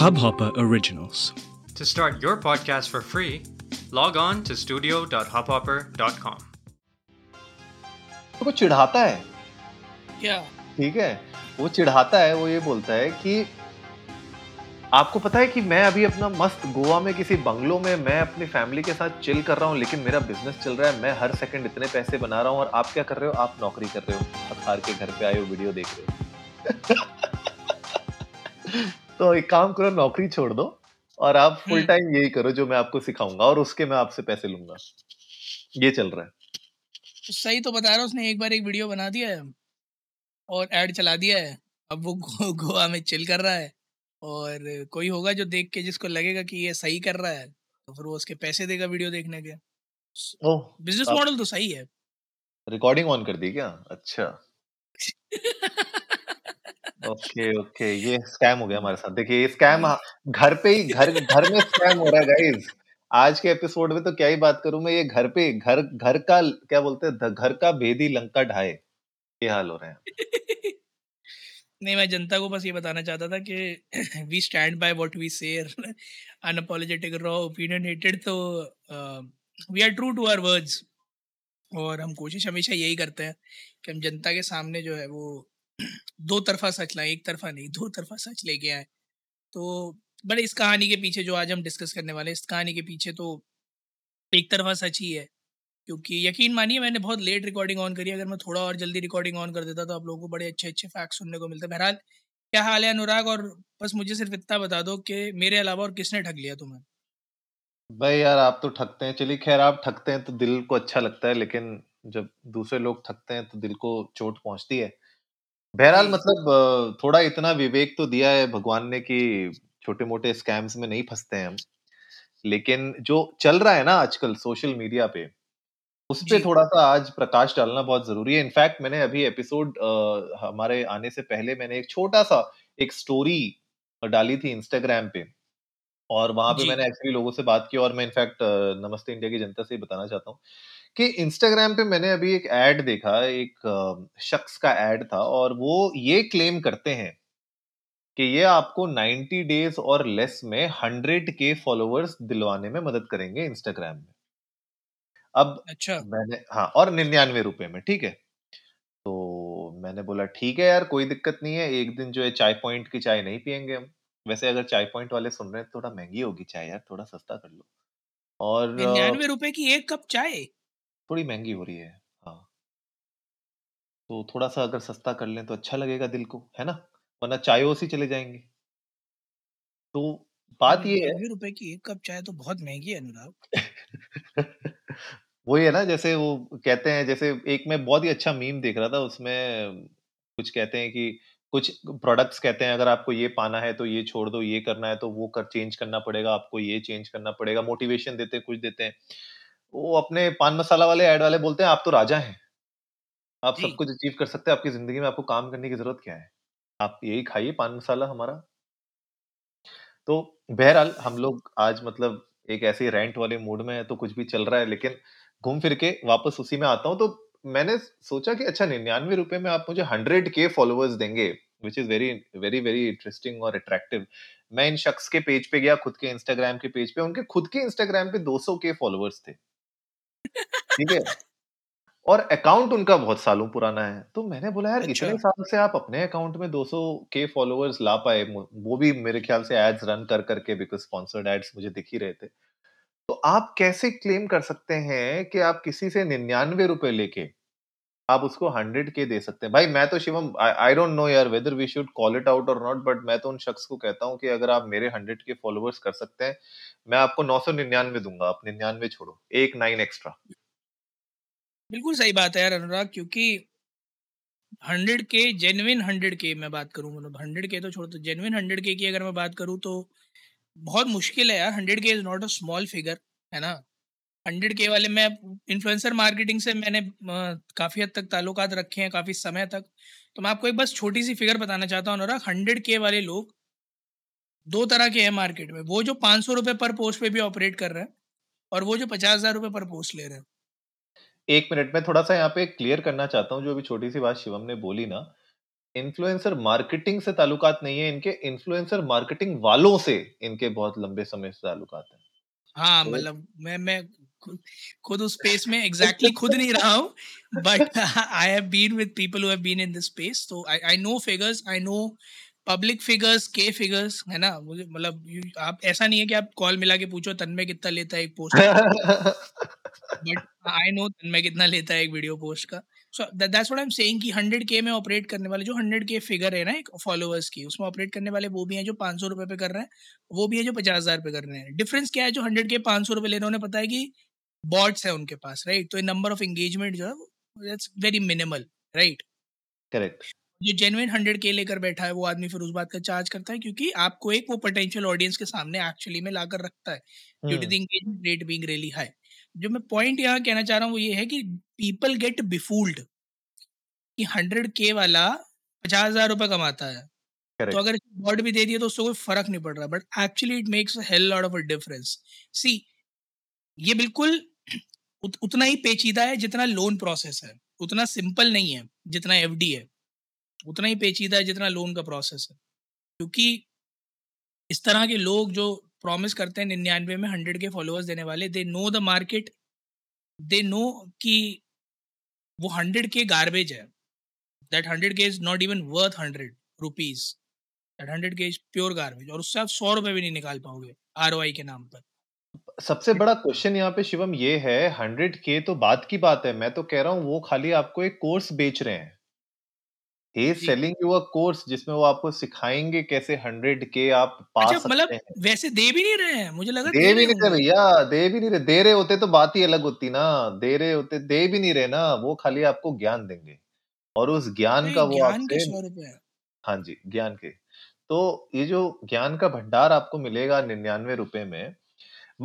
Hubhopper Originals. To start your podcast for free, log on to studio.hubhopper.com. वो चिढ़ाता है? क्या? ठीक है। वो चिढ़ाता है वो ये बोलता है कि आपको पता है कि मैं अभी अपना मस्त गोवा में किसी बंगलो में मैं अपनी फैमिली के साथ चिल कर रहा हूँ लेकिन मेरा बिज़नेस चल रहा है मैं हर सेकंड इतने पैसे बना रहा हूँ और आप क्या कर रहे हो? आप नौकरी कर रहे हो। हार के घर पे आए हो वीडियो देख रहे हो। तो एक काम करो नौकरी छोड़ दो और आप फुल हम्म। टाइम यही करो जो मैं आपको सिखाऊँगा और उसके मैं आपसे पैसे लूँगा। ये चल रहा है। सही तो बता रहा उसने एक बार एक वीडियो बना दिया है और ऐड चला दिया है। अब वो गो, गोवा में चिल कर रहा है और कोई होगा जो देख के जिसको लगेगा कि ये सही कर रहा है तो फिर वो उसके पैसे देगा वीडियो देखने के। ओह बिज़नेस मॉडल तो सही है। रिकॉर्डिंग ऑन कर दी क्या? अच्छा। ओके ओके ये स्कैम हो गया हमारे साथ। देखिए ये स्कैम घर पे ही घर घर में स्कैम हो रहा है गाइस आज के एपिसोड में तो क्या ही बात करूँ मैं ये घर पे घर घर का क्या बोलते हैं ध- घर का भेदी लंका ढाए ये हाल हो रहे हैं। नहीं मैं जनता को बस ये बताना चाहता था कि we stand by what we say unapologetic raw opinionated तो we are true to our words और हम कोशिश हमेशा यही करते हैं कि हम जनता के सामने जो है वो दो तरफा सच लाएँ, एक तरफा नहीं, दो तरफा सच लेके आए। तो बट इस कहानी के पीछे जो आज हम डिस्कस करने वाले इस कहानी के पीछे तो एक तरफा सच ही है। क्योंकि यकीन मानिए, मैंने बहुत लेट रिकॉर्डिंग ऑन करी, अगर मैं थोड़ा और जल्दी रिकॉर्डिंग ऑन कर देता तो आप लोगों को बड़े अच्छे अच्छे फैक्ट सुनने को मिलते। बहरहाल, क्या हाल है अनुराग? और बस मुझे सिर्फ़ इतना बता दो कि मेरे अलावा और किसने ठग लिया तुम्हें? भाई यार, आप तो ठगते हैं। चलिए खैर, आप ठगते हैं तो दिल को अच्छा लगता है, लेकिन जब दूसरे लोग ठगते हैं तो दिल को चोट पहुँचती है। बहरहाल जी। मतलब थोड़ा इतना विवेक तो दिया है भगवान ने कि छोटे मोटे स्कैम्स में नहीं फंसते हैं हम लेकिन जो चल रहा है ना आजकल सोशल मीडिया पे उस पे जी। थोड़ा सा आज प्रकाश डालना बहुत ज़रूरी है इनफैक्ट मैंने अभी एपिसोड हमारे आने से पहले मैंने एक छोटा सा एक स्टोरी डाली थी इंस्टाग्राम पे और वहाँ पे जी। मैंने एक्चुअली लोगों से बात की और मैं इनफैक्ट नमस्ते इंडिया की जनता से ही बताना चाहता हूँ कि इंस्टाग्राम पे मैंने अभी एक एड देखा एक शख्स का एड था और वो ये क्लेम करते हैं कि ये आपको 90 डेज़ और लेस में 100 के फॉलोअर्स दिलवाने में मदद करेंगे इंस्टाग्राम में। अब अच्छा। मैंने हाँ और निन्यानवे रुपए में ठीक है? तो मैंने बोला ठीक है यार कोई दिक्कत नहीं है एक दिन जो है चाय पॉइंट की चाय नहीं पियेंगे हम। वैसे अगर चाय पॉइंट वाले सुन रहे हैं थोड़ा महँगी होगी चाय यार थोड़ा सस्ता कर लो। और निन्यानवे रुपए की एक कप चाय? थोड़ी महँगी हो रही है हाँ। तो थोड़ा सा अगर सस्ता कर लें तो अच्छा लगेगा दिल को है ना? वरना चायोस ही चले जाएँगे। तो बात ये है निन्यानवे रुपए की एक कप चाय तो बहुत महँगी है अनुराग। वही है ना जैसे वो कहते हैं जैसे एक मैं बहुत ही अच्छा मीम देख रहा था उसमें कुछ कहते हैं कि कुछ प्रोडक्ट्स कहते हैं अगर आपको ये पाना है तो ये छोड़ दो ये करना है तो वो कर चेंज करना पड़ेगा आपको ये चेंज करना पड़ेगा मोटिवेशन देते हैं कुछ देते हैं। वो अपने पान मसाला वाले ऐड वाले बोलते हैं आप तो राजा हैं। आप जी। सब कुछ अचीव कर सकते हैं। आपकी ज़िंदगी में आपको काम करने की ज़रूरत क्या है? आप यही खाइए पान मसाला हमारा। तो बहरहाल हम लोग आज मतलब एक ऐसे रेंट वाले मूड में है तो कुछ भी चल रहा है लेकिन घूम फिर के वापस उसी में आता हूँ। तो मैंने सोचा कि अच्छा निन्यानवे रुपए में आप मुझे हंड्रेड के फॉलोअर्स देंगे which is very very very interesting और अट्रैक्टिव मैं इन शख्स के पेज पे गया खुद के इंस्टाग्राम के पेज पे उनके खुद के इंस्टाग्राम पे 200 के फॉलोअर्स थे। ठीक है? और अकाउंट उनका बहुत सालों पुराना है। तो मैंने बोला यार अच्छा। इतने साल से आप अपने अकाउंट में 200 के फॉलोअर्स ला पाए वो भी मेरे ख्याल से एड्स रन कर करके बिकॉज़ स्पॉन्सर्ड एड्स मुझे दिख ही रहे थे। तो आप कैसे क्लेम कर सकते हैं कि आप किसी से निन्यानवे रुपए लेके आप उसको हंड्रेड के दे सकते हैं। भाई, मैं तो शिवम आई डोंट नो यार whether we should call it out और नॉट बट मैं तो उन शख्स को कहता हूँ कि अगर आप मेरे हंड्रेड के फॉलोअर्स कर सकते हैं, मैं आपको नौ सौ निन्यानवे दूँगा। आप निन्यानवे छोड़ो। एक नाइन एक्स्ट्रा बिल्कुल सही बात है यार अनुराग, क्योंकि हंड्रेड के जेनविन हंड्रेड के मैं बात करूँ मतलब हंड्रेड के तो छोड़ दो जेनविन हंड्रेड के की अगर मैं बात करूँ तो बहुत मुश्किल है यार। Hundred K is not a small figure है ना? हंड्रेड के वाले मैं इन्फ्लुएंसर मार्केटिंग से मैंने काफ़ी हद तक ताल्लुकात रखे हैं काफ़ी समय तक। तो मैं आपको एक बस छोटी सी फिगर बताना चाहता हूँ अनुराग हंड्रेड के वाले लोग दो तरह के हैं मार्केट में। वो जो पाँच सौ रुपये पर पोस्ट पे भी ऑपरेट कर रहे हैं और वो जो पचास हज़ार रुपये पर पोस्ट ले रहे हैं। एक मिनट में थोड़ा सा यहाँ पे क्लियर करना चाहता हूँ जो अभी छोटी सी बात शिवम ने बोली ना। इन्फ्लुएंसर मार्केटिंग से ताल्लुकात नहीं है इनके इन्फ्लुएंसर मार्केटिंग वालों से इनके बहुत लंबे समय से ताल्लुकात है। हाँ तो मतलब मैं मैं खुद उस स्पेस में एग्जैक्टली exactly खुद नहीं रहा हूँ but I have been with people who have been in this space तो I I know figures I know public figures के फिगर्स है ना? मुझे मतलब आप ऐसा नहीं है कि आप कॉल मिला के पूछो तन में कितना लेता है एक पोस्ट बट आई नो तन में कितना लेता है एक वीडियो पोस्ट का। So that's what I am saying कि 100 के में ऑपरेट करने वाले जो 100 के फिगर है ना एक फॉलोअर्स की उसमें ऑपरेट करने वाले वो भी हैं जो 500 रुपए पे कर रहे हैं वो भी है जो पचास हज़ार पे कर रहे हैं। डिफरेंस क्या है जो 100 के 500 रुपए ले रहे हैं? उन्हें पता है कि बॉट्स है उनके पास राइट तो नंबर ऑफ़ एंगेजमेंट जो है that's very minimal right correct जो जेनुइन हंड्रेड के लेकर बैठा है वो आदमी फिर उस बात का चार्ज करता है क्योंकि आपको एक वो पोटेंशियल ऑडियंस के सामने एक्चुअली में लाकर रखता है due to the engagement rate being really high जो मैं पॉइंट यहाँ कहना चाह रहा हूँ वो ये है कि पीपल गेट बिफूल्ड कि हंड्रेड के वाला पचास हज़ार रुपये कमाता है। Correct. तो अगर बॉड भी दे दिए तो उससे कोई फ़र्क नहीं पड़ रहा but actually it makes hell lot of a difference see ये बिल्कुल उत, उतना ही पेचीदा है जितना लोन प्रोसेस है। उतना सिंपल नहीं है जितना एफडी है। उतना ही पेचीदा है जितना लोन का प्रोसेस है। क्योंकि इस तरह के लोग जो प्रॉमिस करते हैं निन्यानवे में हंड्रेड के फॉलोअर्स देने वाले they know the market they know कि वो हंड्रेड के गार्बेज है। That hundred K is not even worth hundred rupees that hundred K is pure garbage और उससे आप सौ रुपए भी नहीं निकाल पाओगे आरओआई के नाम पर। सबसे बड़ा क्वेश्चन यहाँ पे शिवम ये है हंड्रेड के तो बात की बात है। मैं तो कह रहा हूँ वो खाली आपको एक कोर्स बेच रहे हैं। He selling you a course जिसमें वो आपको सिखाएँगे कैसे हंड्रेड के आप पा अच्छा, सकते मतलब हैं। वैसे दे भी नहीं रहे हैं? मुझे लगा दे, दे भी नहीं रहे भैया दे भी नहीं रहे। दे रहे होते तो बात ही अलग होती ना। दे रहे होते दे भी नहीं रहे ना वो खाली आपको ज्ञान देंगे। और उस ज्ञान का वो आपसे हाँ जी ज्ञान के। तो ये जो ज्ञान का भंडार आपको मिलेगा निन्यानवे रुपए में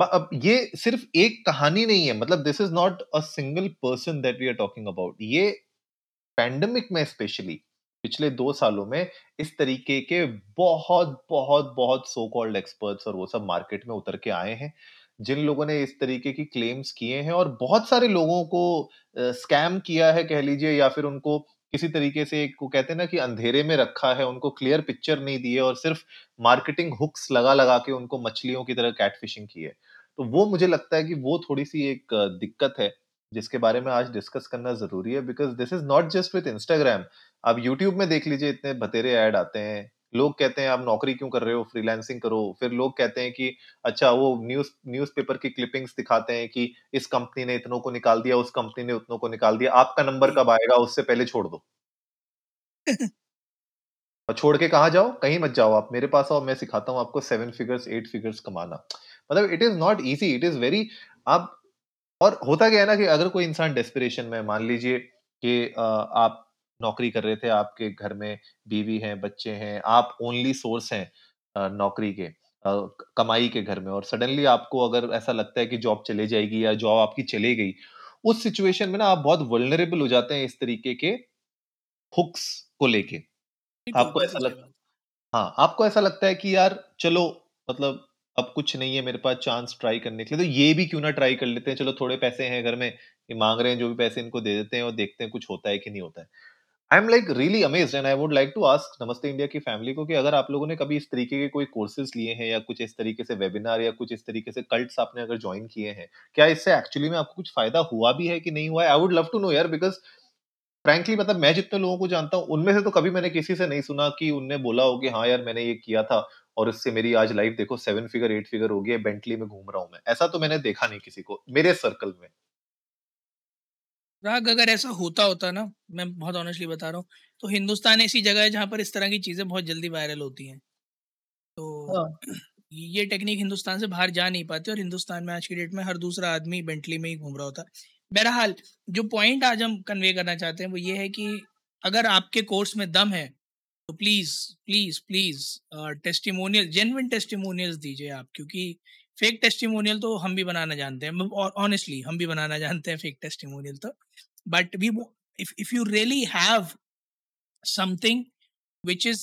अब ये सिर्फ़ एक कहानी नहीं है मतलब this is not a single person that we are talking about ये पैंडमिक में स्पेशली पिछले दो सालों में इस तरीके के बहुत बहुत बहुत सो कॉल्ड एक्सपर्ट्स और वो सब मार्केट में उतर के आए हैं, जिन लोगों ने इस तरीके की क्लेम्स किए हैं और बहुत सारे लोगों को स्कैम किया है कह लीजिए या फिर उनको किसी तरीके से को कहते हैं ना कि अंधेरे में रखा है, उनको क्लियर पिक्चर नहीं दिए और सिर्फ़ मार्केटिंग हुक्स लगा लगा के उनको मछलियों की तरह कैटफिशिंग की है तो वो मुझे लगता है कि वो थोड़ी सी एक दिक्कत है, जिसके बारे में आज डिस्कस करना ज़रूरी है because this is not just with Instagram आप यूट्यूब में देख लीजिए, इतने बतेरे ऐड आते हैं लोग कहते हैं आप नौकरी क्यों कर रहे हो? फ्रीलांसिंग करो। फिर लोग कहते हैं कि अच्छा वो न्यूज़ न्यूज़पेपर की क्लिपिंग्स दिखाते हैं कि इस कंपनी ने इतनों को निकाल दिया उस कंपनी ने उतनों को निकाल दिया। आपका नंबर कब आएगा? उससे पहले छोड़ दो। और छोड़ के कहा जाओ? कहीं मत जाओ आप। मेरे पास आओ मैं सिखाता हूँ आपको सेवन फिगर्स एट फिगर्स कमाना। मतलब it is not easy it is very आप और होता क्या है ना कि अगर कोई इंसान डेस्पिरेशन में मान लीजिए कि आप नौकरी कर रहे थे आपके घर में बीवी हैं बच्चे हैं आप ओनली सोर्स हैं नौकरी के कमाई के घर में और सडनली आपको अगर ऐसा लगता है कि जॉब चले जाएगी या जॉब आपकी चले गई उस सिचुएशन में ना आप बहुत वल्नरेबल हो जाते हैं इस तरीके के हुक्स को लेके। आपको ऐसा लगता हाँ आपको ऐसा लगता है कि यार चलो मतलब अब कुछ नहीं है मेरे पास चांस ट्राई करने के लिए तो ये भी क्यों ना ट्राई कर लेते हैं चलो थोड़े पैसे हैं घर में ये मांग रहे हैं जो भी पैसे इनको दे देते हैं और देखते हैं कुछ होता है कि नहीं होता है। I am like really amaze and I would like to ask Namaste India की फैमिली को कि अगर आप लोगों ने कभी इस तरीके के कोई कोर्सेज लिए हैं या कुछ इस तरीके से वेबिनार या कुछ इस तरीके से कल्ट्स आपने अगर ज्वाइन किए हैं, क्या इससे एक्चुअली में आपको कुछ फ़ायदा हुआ भी है कि नहीं हुआ है? I would love to know यार बिकॉज़ फ्रैंकली मतलब मैं जितने लोगों को जानता हूँ, उनमें से तो कभी मैंने किसी से नहीं सुना कि उनने बोला हो कि हाँ यार मैंने ये किया था और इससे मेरी आज लाइफ देखो सेवन फिगर एट फिगर हो गई बेंटली में घूम रहा हूँ मैं। ऐसा तो मैंने देखा नहीं किसी को, मेरे सर्कल में। राग अगर ऐसा होता होता ना मैं बहुत ऑनेस्टली बता रहा हूँ तो हिंदुस्तान ऐसी जगह है जहाँ पर इस तरह की चीज़ें बहुत जल्दी वायरल होती हैं तो हाँ। ये टेक्निक हिंदुस्तान से बाहर जा नहीं पाती और हिंदुस्तान में आज की डेट में हर दूसरा आदमी बेंटली में ही घूम रहा होता बहरहाल जो पॉइंट आज हम कन्वे करना चाहते हैं वो ये है कि अगर आपके कोर्स में दम है तो please please please testimonial genuine testimonials दीजिए आप क्योंकि फेक टेस्टिमोनियल तो हम भी बनाना जानते हैं। और ऑनेस्टली हम भी बनाना जानते हैं फेक टेस्टिमोनियल तो। But we if if you really have something which is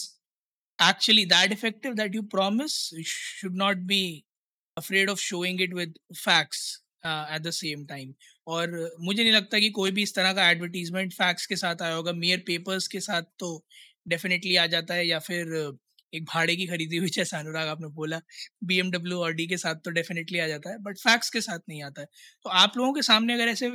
actually that effective that you promise, you should not be afraid of showing it with facts at the same time और मुझे नहीं लगता कि कोई भी इस तरह का एडवर्टीजमेंट फैक्ट्स के साथ आया होगा। मेयर पेपर्स के साथ तो डेफिनेटली आ जाता है या फिर एक भाड़े की खरीदी हुई जैसा अनुराग आपने बोला बी एमडब्ल्यू और डी के साथ तो डेफिनेटली आ जाता है बट फैक्ट्स के साथ नहीं आता है। तो आप लोगों के सामने अगर ऐसे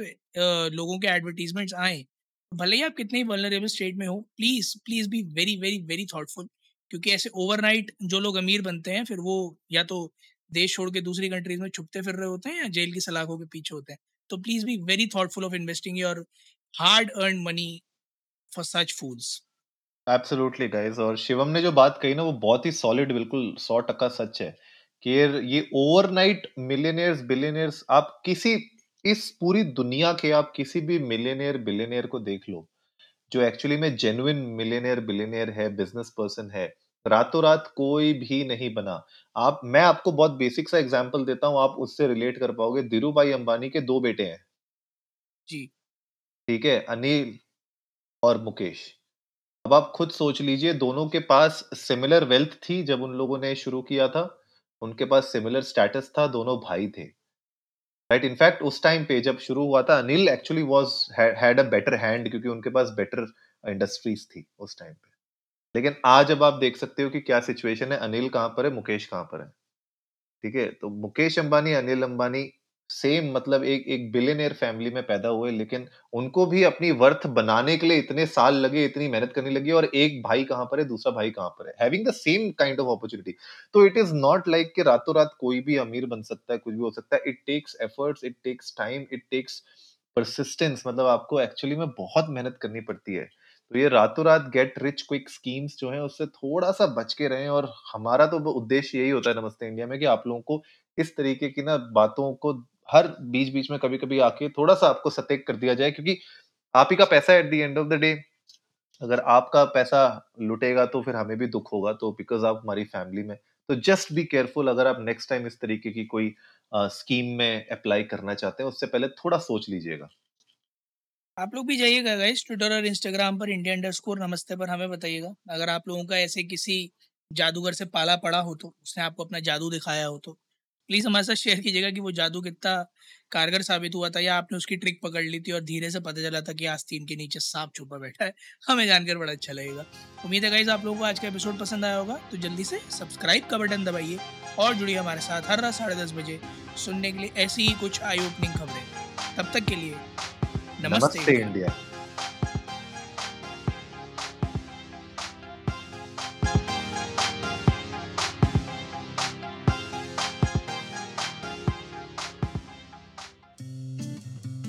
लोगों के एडवर्टीजमेंट्स आए, भले ही आप कितने ही वलनरेबल स्टेट में हो please please be very very very thoughtful क्योंकि ऐसे ओवरनाइट जो लोग अमीर बनते हैं, फिर वो या तो देश छोड़ के दूसरी कंट्रीज़ में छुपते फिर रहे होते हैं या जेल की सलाखों के पीछे होते हैं। तो please be very thoughtful of investing your hard earn money for such foods absolutely guys और शिवम ने जो बात कही ना वो बहुत ही सॉलिड बिल्कुल सौ टक्का सच है कि ये ओवरनाइट मिलियनियर्स बिलियनियर्स आप किसी इस पूरी दुनिया के आप किसी भी मिलियनियर बिलियनियर को देख लो जो एक्चुअली में जेन्युइन मिलियनियर बिलियनियर है बिज़नेस पर्सन है रातों रात कोई भी नहीं बना। आप मैं आपको बहुत बेसिक सा एग्जांपल देता हूँ आप उससे रिलेट कर पाओगे। धीरू भाई अंबानी के दो बेटे हैं। जी। ठीक है? अनिल और मुकेश। अब आप खुद सोच लीजिए, दोनों के पास सिमिलर वेल्थ थी जब उन लोगों ने शुरू किया था, उनके पास सिमिलर स्टेटस था, दोनों भाई थे। राइट इनफैक्ट उस टाइम पे जब शुरू हुआ था Anil actually was had a better hand क्योंकि उनके पास बेटर इंडस्ट्रीज़ थी उस टाइम पे। लेकिन आज अब आप देख सकते हो कि क्या सिचुएशन है अनिल कहाँ पर है, मुकेश कहाँ पर है। ठीक है? तो मुकेश अंबानी अनिल अंबानी सेम मतलब एक एक बिलियनियर फैमिली में पैदा हुए, लेकिन उनको भी अपनी वर्थ बनाने के लिए इतने साल लगे, इतनी मेहनत करनी लगी, और एक भाई कहाँ पर है, दूसरा भाई कहाँ पर है? Having the same kind of opportunity तो इट इज़ नॉट लाइक कि रातों रात कोई भी अमीर बन सकता है, कुछ भी हो सकता है। It takes efforts it takes time it takes persistence मतलब आपको एक्चुअली में बहुत मेहनत करनी पड़ती है। तो ये रातों रात गेट रिच क्विक स्कीम्स जो है, उससे थोड़ा सा बच के रहें, और हमारा तो उद्देश्य यही होता है नमस्ते इंडिया में कि आप लोगों को इस तरीके की ना बातों को हर बीच बीच में कभी कभी आके थोड़ा सा आपको सतेक कर दिया जाए, क्योंकि आप ही का पैसा at the end of the day अगर आपका पैसा लुटेगा तो फिर हमें भी दुख होगा तो बिकॉज़ आप हमारी फैमिली में तो जस्ट बी केयरफुल अगर आप नेक्स्ट टाइम इस तरीके की कोई स्कीम में अप्लाई करना चाहते हैं, उससे पहले थोड़ा सोच लीजिएगा। आप लोग भी जाइएगा गाइस ट्विटर और इंस्टाग्राम पर इंडिया अंडरस्कोर नमस्ते पर हमें बताइएगा। अगर आप लोगों का ऐसे किसी जादूगर से पाला पड़ा हो तो उसने आपको अपना जादू दिखाया हो तो। प्लीज़ हमारे साथ शेयर कीजिएगा कि वो जादू कितना कारगर साबित हुआ था या आपने उसकी ट्रिक पकड़ ली थी और धीरे से पता चला था कि आस्तीन के नीचे सांप छुपा बैठा है। हमें जानकर बड़ा अच्छा लगेगा। उम्मीद है गाइज़ आप लोगों को आज का एपिसोड पसंद आया होगा तो जल्दी से सब्सक्राइब का बटन दबाइए और जुड़िए हमारे साथ हर रात साढ़े दस बजे सुनने के लिए ऐसी ही कुछ आई ओपनिंग खबरें। तब तक के लिए नमस्ते, नमस्ते इंडिया, इंडिया।